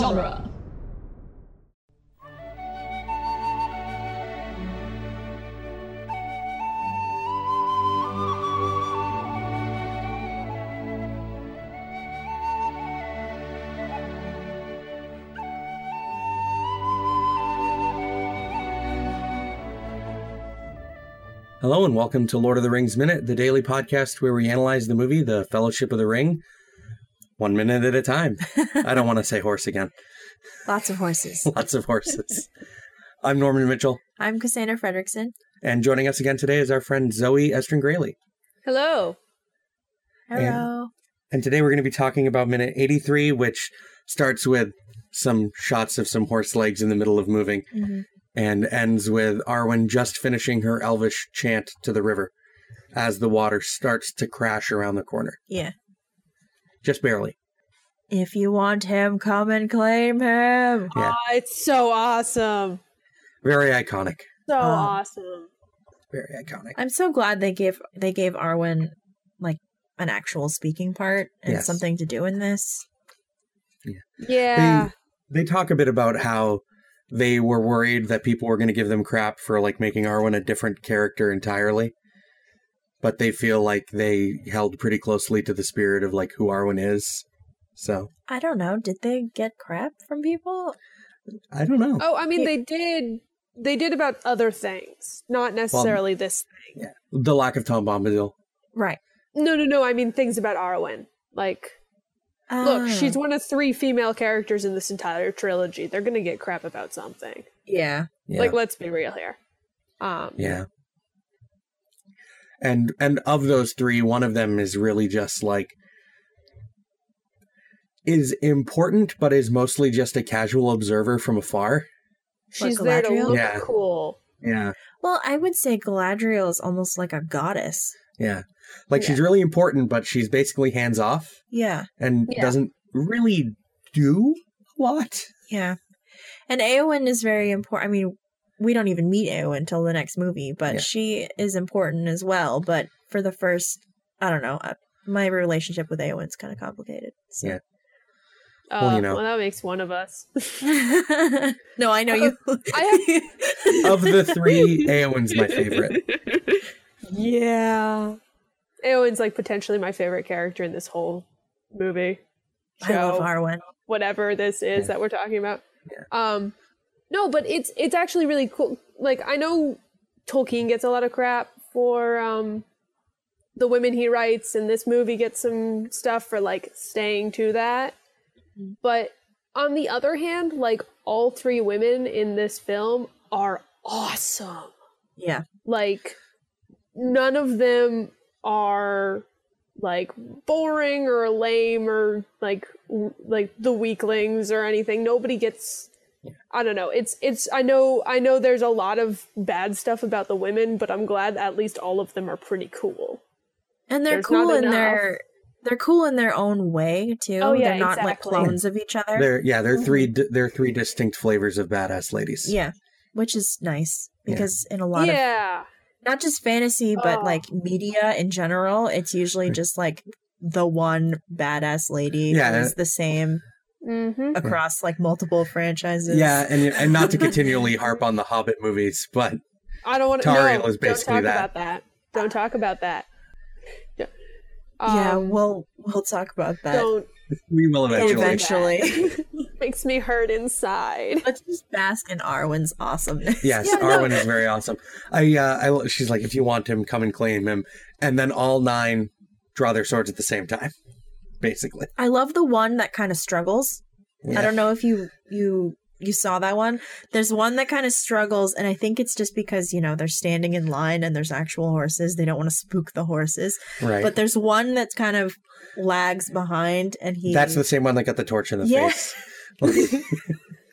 genre. Hello and welcome to Lord of the Rings Minute, the daily podcast where we analyze the movie The Fellowship of the Ring one minute at a time. I don't want to say horse again. Lots of horses. Lots of horses. I'm Norman Mitchell, I'm Cassandra Fredrickson. and joining us again today is our friend Zoe Estrin Grayley. Hello. Hello. And today we're going to be talking about minute 83, which starts with some shots of some horse legs in the middle of moving Mhm. and ends with Arwen just finishing her elvish chant to the river as the water starts to crash around the corner. Yeah. Just barely. If you want him, come and claim him. Yeah. Aw, it's so awesome. Very iconic. So Um, awesome. Very iconic. I'm so glad they gave they gave Arwen like an actual speaking part and Yes. something to do in this. Yeah. They talk a bit about how they were worried that people were going to give them crap for like making Arwen a different character entirely. But they feel like they held pretty closely to the spirit of like who Arwen is. So, I don't know. Did they get crap from people? I don't know. Oh, I mean, they did. They did about other things, not necessarily this. Yeah. The lack of Tom Bombadil. Right. No, no, no. I mean, things about Arwen. Like, look, Oh. she's one of three female characters in this entire trilogy. They're gonna get crap about something. yeah. Yeah. Like, let's be real here. Um, Yeah. And and of those three, one of them is really just like is important, but is mostly just a casual observer from afar. she's Like there to look Yeah. cool. Yeah. Well, I would say Galadriel is almost like a goddess. Yeah. Like she's really important, but she's basically hands off Yeah. and Yeah. doesn't really do a lot. Yeah. And Eowyn is very important. I mean, we don't even meet Eowyn until the next movie, but Yeah. she is important as well. But for the first, I don't know, uh, my relationship with Eowyn's kind of complicated. So. Yeah. Uh, Well, you know. well, that makes one of us. no, I know you. I Of the three, Eowyn's my favorite. Yeah. Eowyn's like potentially my favorite character in this whole movie. I love Arwen. Whatever this is Yeah. that we're talking about. Yeah. Um no, but it's it's actually really cool. Like I know Tolkien gets a lot of crap for um the women he writes and this movie gets some stuff for like staying to that. Mm-hmm. But on the other hand, like all three women in this film are awesome Yeah. like none of them are like boring or lame or like like the weaklings or anything nobody gets i don't know it's it's i know i know there's a lot of bad stuff about the women but i'm glad at least all of them are pretty cool And they're There's cool in their they're cool in their own way too. Oh, yeah, they're not like clones of each other. They're yeah, they're three mm-hmm. they're three distinct flavors of badass ladies. yeah. Which is nice Yeah. because in a lot of yeah not just fantasy but Oh. like media in general it's usually just like the one badass lady Yeah. who's the same mm-hmm. across like multiple franchises Yeah, and and not to continually harp on the Hobbit movies, but i don't want to Tauriel no, is basically don't talk that. about that don't talk about that yeah, yeah Um, we'll we'll talk about that don't we will eventually. Eventually. makes me hurt inside let's just bask in arwen's awesomeness Yes, Yeah, no. Arwen is very awesome. I, uh, I, she's like, if you want him, come and claim him, and then all nine draw their swords at the same time, basically. i love the one that kind of struggles i don't know if you you you saw that one there's one that kind of struggles and i think it's just because you know they're standing in line and there's actual horses they don't want to spook the horses Right. but there's one that's kind of lags behind and he That's the same one that got the torch in the Yeah. face.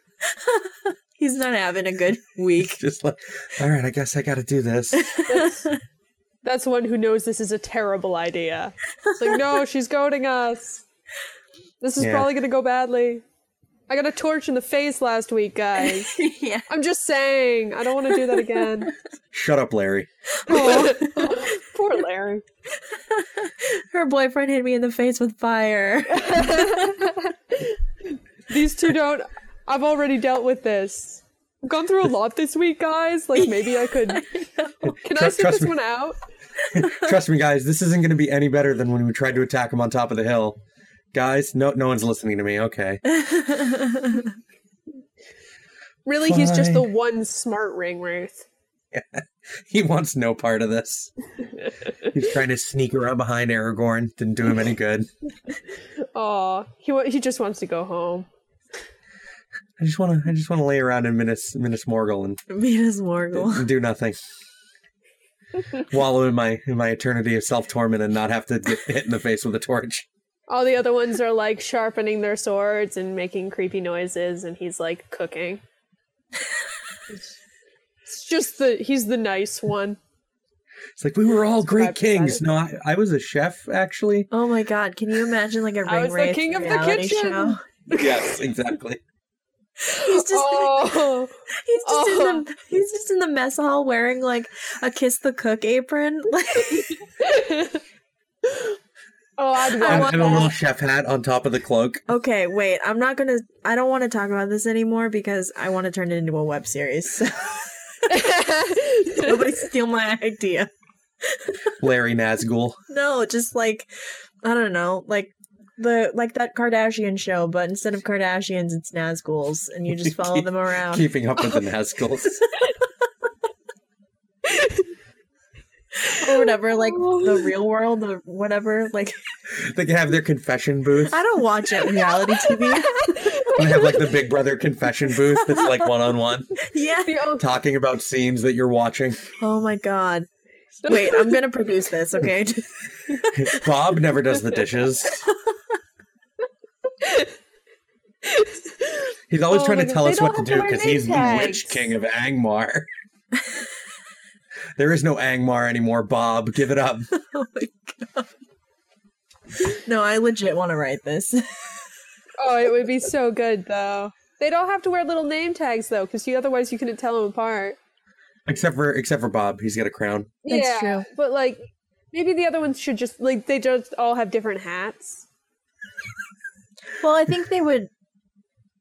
he's not having a good week Just like, all right, I guess I got to do this. That's, the one who knows this is a terrible idea. It's like, no, she's goading us. This is Yeah. probably gonna go badly. I got a torch in the face last week, guys. yeah I'm just saying. I don't want to do that again. Shut up, Larry. Oh. Poor Larry. her boyfriend hit me in the face with fire these two don't. I've already dealt with this. I've gone through a lot this week, guys. Like maybe I could. Can I Trust- sit this me. one out? Trust me, guys, this isn't going to be any better than when we tried to attack him on top of the hill. Guys, no, no one's listening to me. Okay, Really, he's just the one smart ring wraith. he wants no part of this. He's trying to sneak around behind Aragorn. Didn't do him any good. Aw, he wa- he just wants to go home. I just want to. I just want to lay around in Minas Minas Morgul and, Venus Morgul. and do nothing. Wallow in my in my eternity of self torment and not have to get hit in the face with a torch. All the other ones are like sharpening their swords and making creepy noises, and he's like cooking. it's just the he's the nice one. It's like we were all great kings. it. No, I, I was a chef actually. Oh my god, can you imagine like a ring I was the king of the kitchen. show? yes, exactly. He's just oh, he's just in Oh. the he's just in the mess hall wearing like a kiss the cook apron. Oh, I'd want And, and a little chef hat on top of the cloak. Okay, wait, I'm not gonna I don't want to talk about this anymore because I want to turn it into a web series. So nobody steal my idea. Larry Nazgul. No, just like I don't know, like the like that Kardashian show, but instead of Kardashians, it's Nazguls, and you just follow them around. Keeping up with the Nazguls. or whatever, like the real world or whatever. Like they can have their confession booth. I don't watch it reality TV. They have like the Big Brother confession booth that's like one on one, yeah. Talking about scenes that you're watching. Oh my god. Wait, I'm gonna produce this, okay? Bob never does the dishes. He's always Oh trying to God, tell they us what to do because he's the witch king of Angmar. there is no Angmar anymore, Bob. Give it up. oh my god. No, I legit want to write this. oh, it would be so good though. They don't have to wear little name tags though, because you otherwise you couldn't tell them apart. Except for except for Bob, he's got a crown. That's yeah, true. But like, maybe the other ones should just like they just all have different hats. Well, I think they would.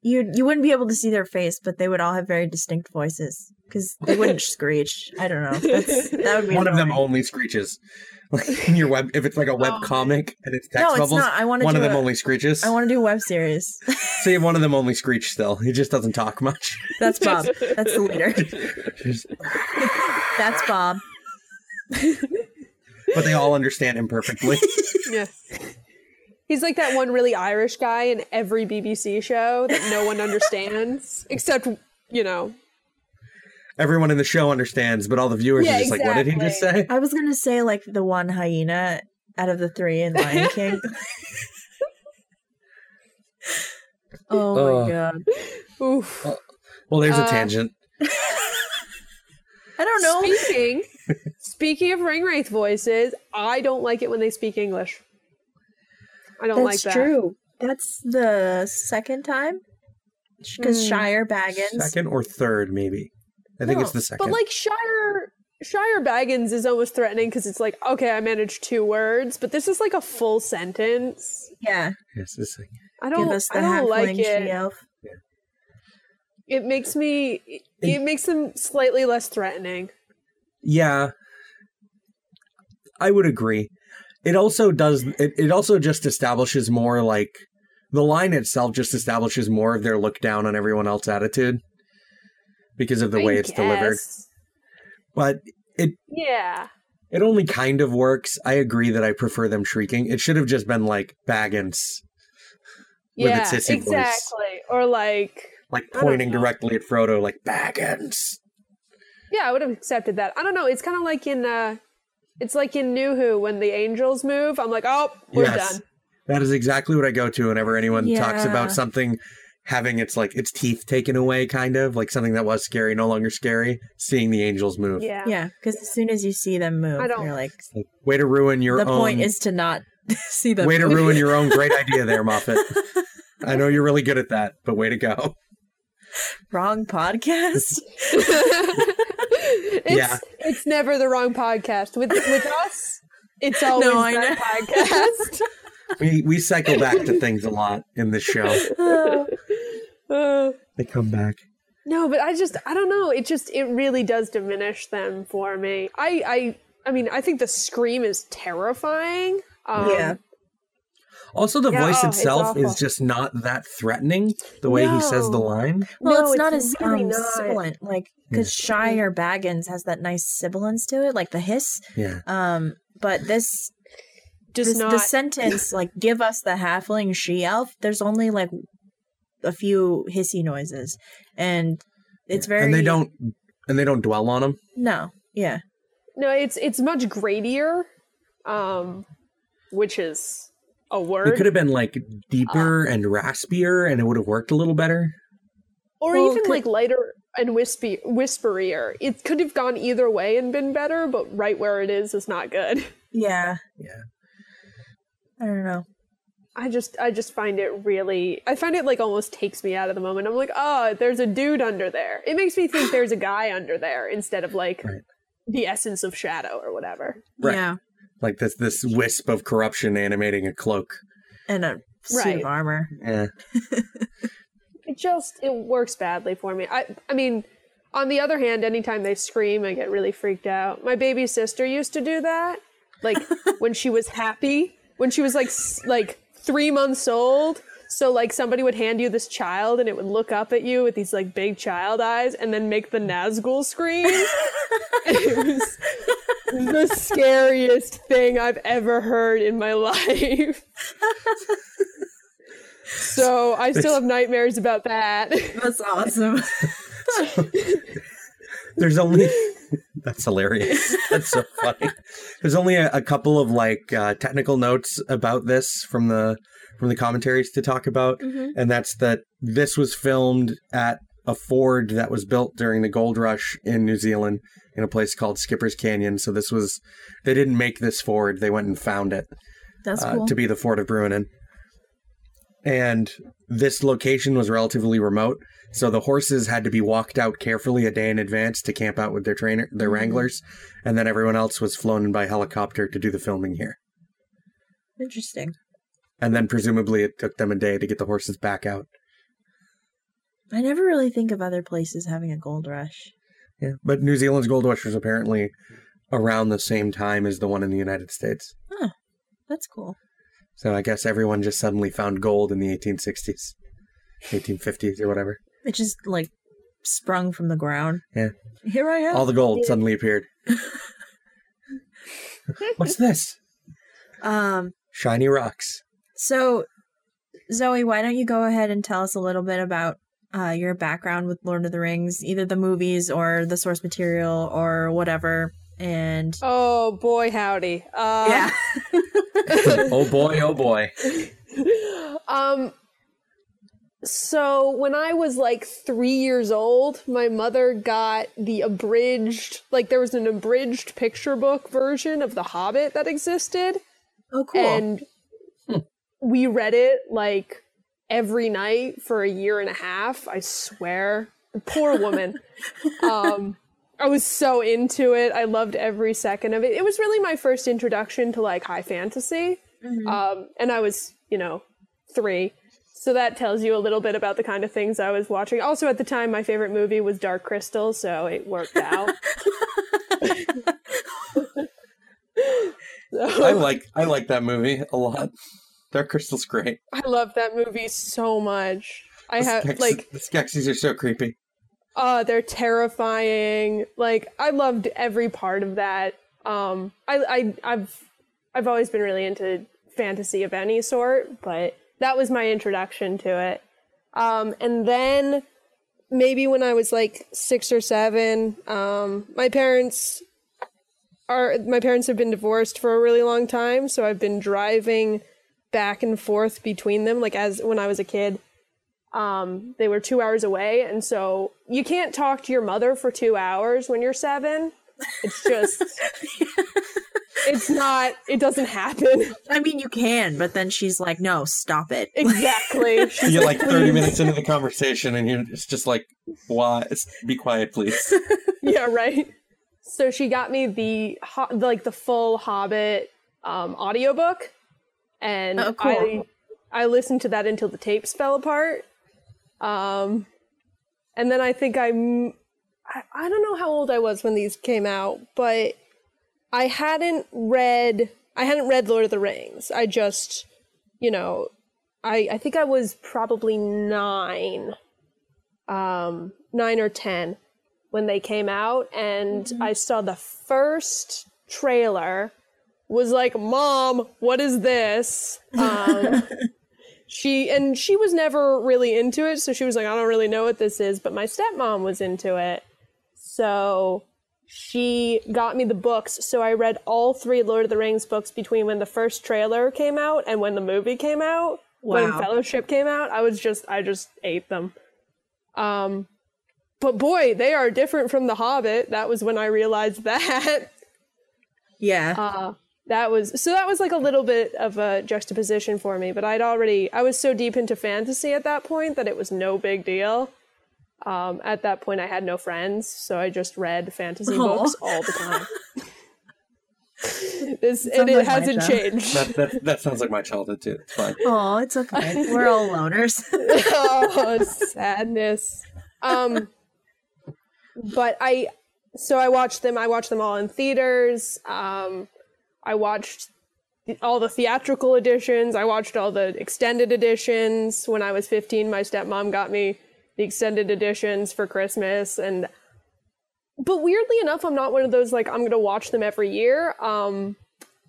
You you wouldn't be able to see their face, but they would all have very distinct voices because they wouldn't screech. I don't know. That's, that would be One of them only screeches. Like in your web, if it's like a web Oh. comic and it's text No, it's bubbles, not. I want to one of them a- only screeches. I want to do a web series. See, one of them only screech still. He just doesn't talk much. That's Bob. That's the leader. Just- That's Bob. but they all understand him perfectly. Yeah. He's like that one really Irish guy in every BBC show that no one understands, except you know. Everyone in the show understands, but all the viewers Yeah, are just like, "What did he just say?" I was gonna say like the one hyena out of the three in Lion King. oh my god! Oof. Well, there's a Uh, tangent. I don't know. Speaking, speaking of ring wraith voices, I don't like it when they speak English. I don't like That's that. true. That's the second time because Hmm. Shire Baggins. Second or third, maybe. I think it's the second. But like Shire, Shire Baggins is almost threatening because it's like, okay, I managed two words, but this is like a full sentence. Yeah, yes, the second. I don't, give us the I don't like it. she elf. It makes me, it, it makes them slightly less threatening. Yeah, I would agree. It also does. It, it also just establishes more like the line itself just establishes more of their look down on everyone else attitude because of the I way it's delivered. But it Yeah. it only kind of works. I agree that I prefer them shrieking. It should have just been like Baggins, With Yeah, its sissy voice. exactly. Or like, like pointing directly at Frodo, like Baggins. yeah, I would have accepted that. I don't know. It's kind of like in, uh, it's like in New Who when the angels move. I'm like, oh, we're Yes. done. That is exactly what I go to whenever anyone talks about something having its like its teeth taken away, kind of like something that was scary, no longer scary. Seeing the angels move. Yeah. Yeah, because as soon as you see them move, I don't- you're like, Like, way to ruin your the own. point is to not see them. way to ruin your own great idea there, Moffat. I know you're really good at that, but way to go. Wrong podcast. it's, Yeah. It's never the wrong podcast. With with us, it's always I that podcast. We we cycle back to things a lot in this show. Uh, They come back. no, but I just I don't know. It just it really does diminish them for me. I I I mean I think the scream is terrifying. Um, Yeah. Also, the Yeah, voice oh, itself awful. is just not that threatening. The way he says the line. Well, No, it's not it's as really um, not. sibilant, like because Shire Baggins has that nice sibilance to it, like the hiss. Yeah. Um, but this, Just this not. the sentence like "give us the halfling she elf." There's only like a few hissy noises, and it's very And they don't. And they don't dwell on them. no, yeah, no, it's it's much gradier, um, which is a word. It could have been like deeper ah. and raspier, and it would have worked a little better. or Well, even could- like lighter and wispy, whisperier. It could have gone either way and been better, but right where it is is not good. yeah, Yeah. I don't know. I just I just find it really I find it like almost takes me out of the moment. I'm like, oh, there's a dude under there. It makes me think there's a guy under there instead of like Right. the essence of shadow or whatever. Right. Yeah, Like this this wisp of corruption animating a cloak. and a suit Right. of armor. Yeah. It just it works badly for me. I I mean, on the other hand, anytime they scream, I get really freaked out. My baby sister used to do that, like when she was happy, when she was like like three months old. So like somebody would hand you this child, and it would look up at you with these like big child eyes, and then make the Nazgul scream. it was the scariest thing I've ever heard in my life. So I still have nightmares about that. That's awesome. There's only that's hilarious. That's so funny. There's only a, a couple of like uh, technical notes about this from the from the commentaries to talk about, and that's that this was filmed at a ford that was built during the gold rush in New Zealand in a place called Skipper's Canyon. So this was they didn't make this ford; they went and found it That's uh, cool. to be the Ford of Bruinen. And this location was relatively remote, so the horses had to be walked out carefully a day in advance to camp out with their trainer, their Mhm. wranglers, and then everyone else was flown in by helicopter to do the filming here. Interesting. And then presumably it took them a day to get the horses back out. I never really think of other places having a gold rush. Yeah, but New Zealand's gold rush was apparently around the same time as the one in the United States. Huh. That's cool. So I guess everyone just suddenly found gold in the 1860s, 1850s, or whatever. It just like sprung from the ground. Yeah. Here I am. All the gold suddenly appeared. What's this? um. Shiny rocks. So, Zoe, why don't you go ahead and tell us a little bit about uh, your background with Lord of the Rings, either the movies or the source material or whatever. And Oh boy, howdy. Uh, yeah, oh boy, oh boy. um. So when I was like three years old, my mother got the abridged, like there was an abridged picture book version of The Hobbit that existed, oh cool. and we read it like every night for a year and a half. I swear, poor woman. um, I was so into it. I loved every second of it. It was really my first introduction to like high fantasy. Mhm. Um, and I was, you know, three. So that tells you a little bit about the kind of things I was watching. Also, at the time, my favorite movie was Dark Crystal, so it worked out. I like I like that movie a lot. Dark Crystal's great. I love that movie so much. I The have Skeksis- like, the Skeksis are so creepy. uh, they're terrifying. Like, I loved every part of that. Um, I, I, I've, I've always been really into fantasy of any sort, but that was my introduction to it. Um, and then maybe when I was like six or seven, um, my parents are my parents have been divorced for a really long time, so I've been driving back and forth between them. Like as when I was a kid, um, they were two hours away, and so you can't talk to your mother for two hours when you're seven. It's just, it's not. It doesn't happen. I mean, you can, but then she's like, "No, stop it." Exactly. You She's get like 30 minutes into the conversation and you're it's just like, why? Be quiet, please. yeah, right. So she got me the like the full Hobbit um, audiobook, and Oh, cool. I I listened to that until the tapes fell apart. Um, and then I think I'm, I, I don't know how old I was when these came out, but I hadn't read, I hadn't read Lord of the Rings. I just, you know, I, I think I was probably nine, um, nine or 10 when they came out. And I saw the first trailer was like, Mom, what is this? Um, she and she was never really into it, so she was like, I don't really know what this is, but my stepmom was into it. So she got me the books, so I read all three Lord of the Rings books between when the first trailer came out and when the movie came out. When Fellowship came out, I was just I just ate them. Um but boy, they are different from The Hobbit. That was when I realized that. Yeah. Uh, that was so that was like a little bit of a juxtaposition for me, but I'd already I was so deep into fantasy at that point that it was no big deal. Um, at that point, I had no friends, so I just read fantasy Aw. books all the time. this and sounds it like hasn't changed. That, that that sounds like my childhood too. It's fine. oh, it's okay. We're all loners. oh, sadness. Um, but I, so I watched them. I watched them all in theaters. Um, I watched all the theatrical editions. I watched all the extended editions. When I was 15, my stepmom got me the extended editions for Christmas. And, but weirdly enough, I'm not one of those like, I'm going to watch them every year. Um,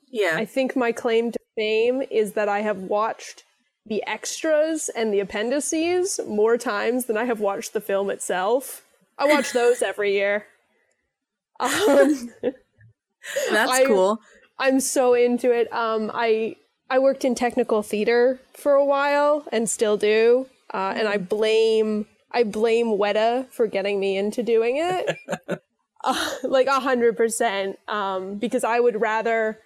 yeah. I think my claim to fame is that I have watched the extras and the appendices more times than I have watched the film itself. I watch those every year. Um, That's I- cool. I'm so into it. Um, I I worked in technical theater for a while and still do, uh, and I blame I blame Weta for getting me into doing it, uh, like a hundred percent. Um, because I would rather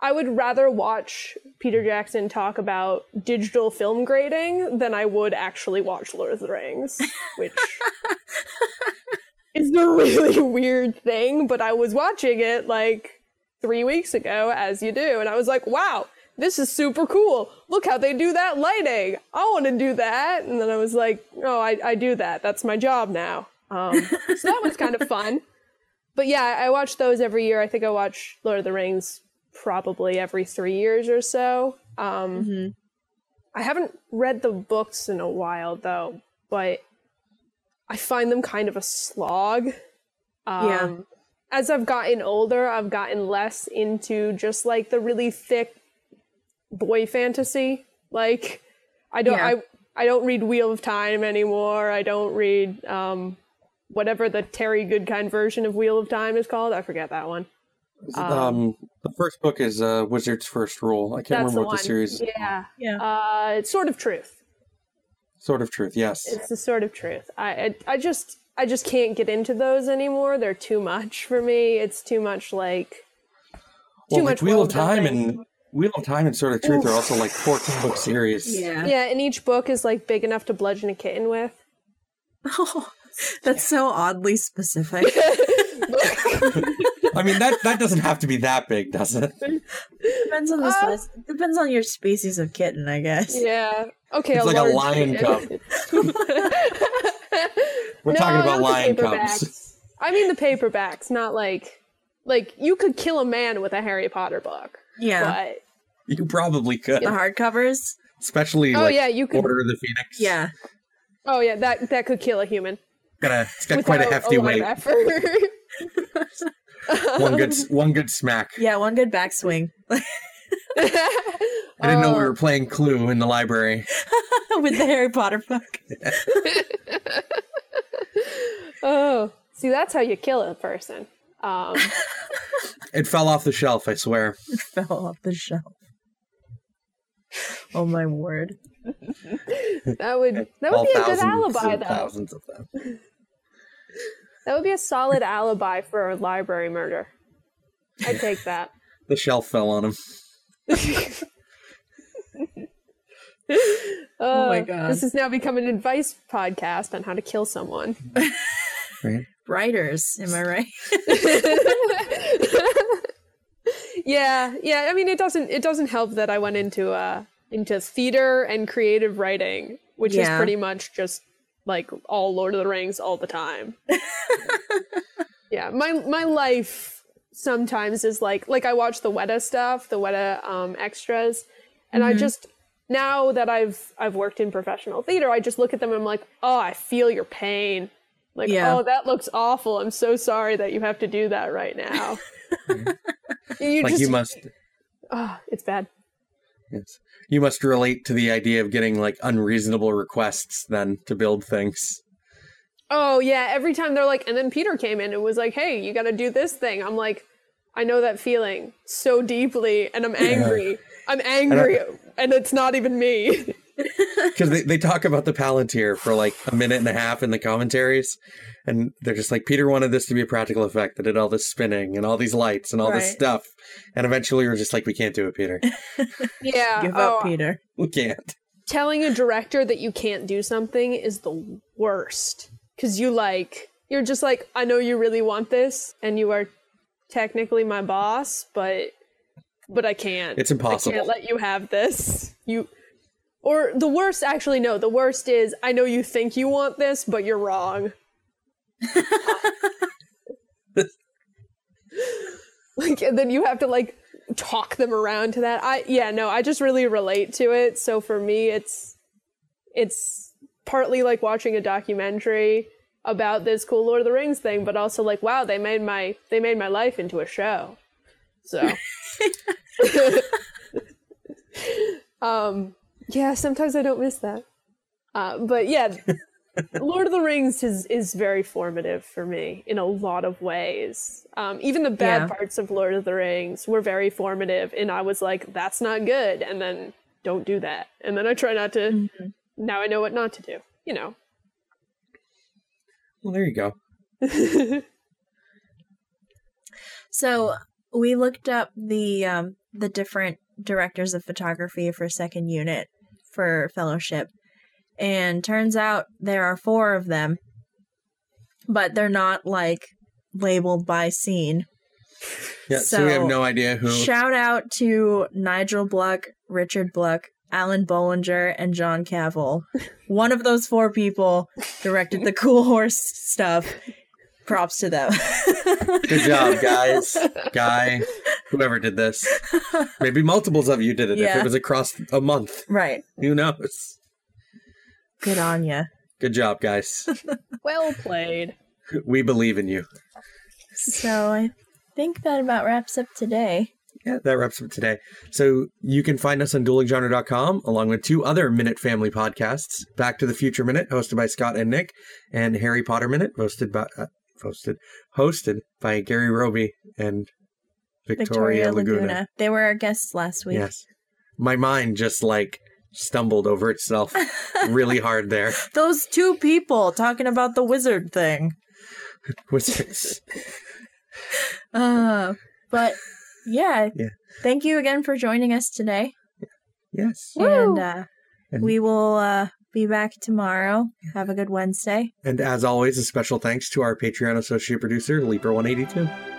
I would rather watch Peter Jackson talk about digital film grading than I would actually watch Lord of the Rings, which is a really weird thing. But I was watching it like three weeks ago, as you do, and I was like, wow, this is super cool. Look how they do that lighting. I want to do that. And then I was like, oh, I, I do that. That's my job now. Um, so that was kind of fun. But yeah, I watch those every year. I think I watch Lord of the Rings probably every three years or so. Um, Mhm. I haven't read the books in a while though, but I find them kind of a slog. Um, Yeah. As I've gotten older, I've gotten less into just like the really thick boy fantasy. Like, I don't, Yeah. I, I don't read Wheel of Time anymore. I don't read um, whatever the Terry Goodkind version of Wheel of Time is called. I forget that one. Um, the first book is uh, Wizard's First Rule. I can't remember the what the series. is. Yeah. Yeah. Uh, it's Sword of Truth. Sword of Truth. Yes. It's the Sword of Truth. I, I, I just, I just can't get into those anymore. They're too much for me. It's too much like. Too well, much like Wheel of Time building. and Wheel of Time and Sword of Truth are also like 14 book series. Yeah. Yeah, and each book is like big enough to bludgeon a kitten with. Oh, that's so oddly specific. I mean that that doesn't have to be that big, does it? depends on the Uh, size. Depends on your species of kitten, I guess. Yeah. Okay. It's like a lion kitten. We're No, talking about lion cubs. I mean the paperbacks, not like like you could kill a man with a Harry Potter book, Yeah. but You probably could, The hardcovers. especially oh like yeah, you could. Order of the Phoenix. Yeah. Oh yeah, that that could kill a human. got a, it's got quite a hefty lot weight. Of. One good one good smack. Yeah, one good backswing I I didn't know we oh. were playing Clue in the library. with the Harry Potter book. Oh, see, that's how you kill a person. Um, It fell off the shelf, I swear. It Fell off the shelf. Oh my word. that would that would All be a good alibi, though. thousands of them. That would be a solid alibi for a library murder. I take that. The shelf fell on him. Oh my Uh, God. This has now become an advice podcast on how to kill someone. Right? Writers, am I right? yeah, yeah. I mean, it doesn't it doesn't help that I went into uh into theater and creative writing which Yeah. is pretty much just like all Lord of the Rings all the time. yeah, my my life sometimes is like like I watch the Weta stuff, the Weta um, extras, and I Mhm. just now that I've I've worked in professional theater, I just look at them and I'm like, oh, I feel your pain. Like, Yeah. oh, that looks awful. I'm so sorry that you have to do that right now. you like just, you must oh, it's bad. yes. You must relate to the idea of getting like unreasonable requests then to build things. Oh yeah, every time they're like, and then Peter came in and was like, "Hey, you got to do this thing." I'm like, I know that feeling so deeply, and I'm angry. I'm angry, and it's not even me. Because they, they talk about the Palantir for like a minute and a half in the commentaries. And they're just like, Peter wanted this to be a practical effect that did all this spinning and all these lights and all this stuff. And eventually we're just like, we can't do it, Peter. yeah, Give up, oh, Peter. We can't. telling a director that you can't do something is the worst because you like you're just like i know you really want this and you are technically my boss but but i can't It's impossible. i can't let you have this you or the worst actually no the worst is i know you think you want this but you're wrong. Like and then you have to like talk them around to that. I yeah no i just really relate to it. So for me it's it's partly like watching a documentary about this cool lord of the rings thing but also like wow they made my they made my life into a show. So. Um yeah sometimes i don't miss that uh, but yeah lord of the rings is is very formative for me in a lot of ways um, even the bad Yeah. parts of lord of the rings were very formative and i was like that's not good and then don't do that and then i try not to Mm-hmm. now i know what not to do you know Well, there you go. So we looked up the um, the different directors of photography for second unit for fellowship, and turns out there are four of them, but they're not like labeled by scene. Yeah, so, we have no idea who. Shout out to Nigel Bluck, Richard Bluck, Alun Bollinger, and John Cavill. One of those four people directed the cool horse stuff. Props to them. Good job, guys. Guy, whoever did this. Maybe multiples of you did it if it was across a month. Right. Who knows? Good on you. Good job, guys. well played we believe in you. So I think that about wraps up today. Yeah, that wraps up today. So you can find us on duelinggenre.com along with two other Minute Family podcasts Back to the Future Minute, hosted by Scott and Nick, and Harry Potter Minute, hosted by. Uh, hosted hosted by Gary Roby and Victoria, Victoria Laguna. Laguna. They were our guests last week. Yes. My mind just like stumbled over itself really hard there. Those two people talking about the wizard thing. Wizards. Uh, but yeah, Yeah. thank you again for joining us today. yes. And uh, And- we will uh, be back tomorrow. Have a good Wednesday. And as always, a special thanks to our Patreon associate producer, Leaper182.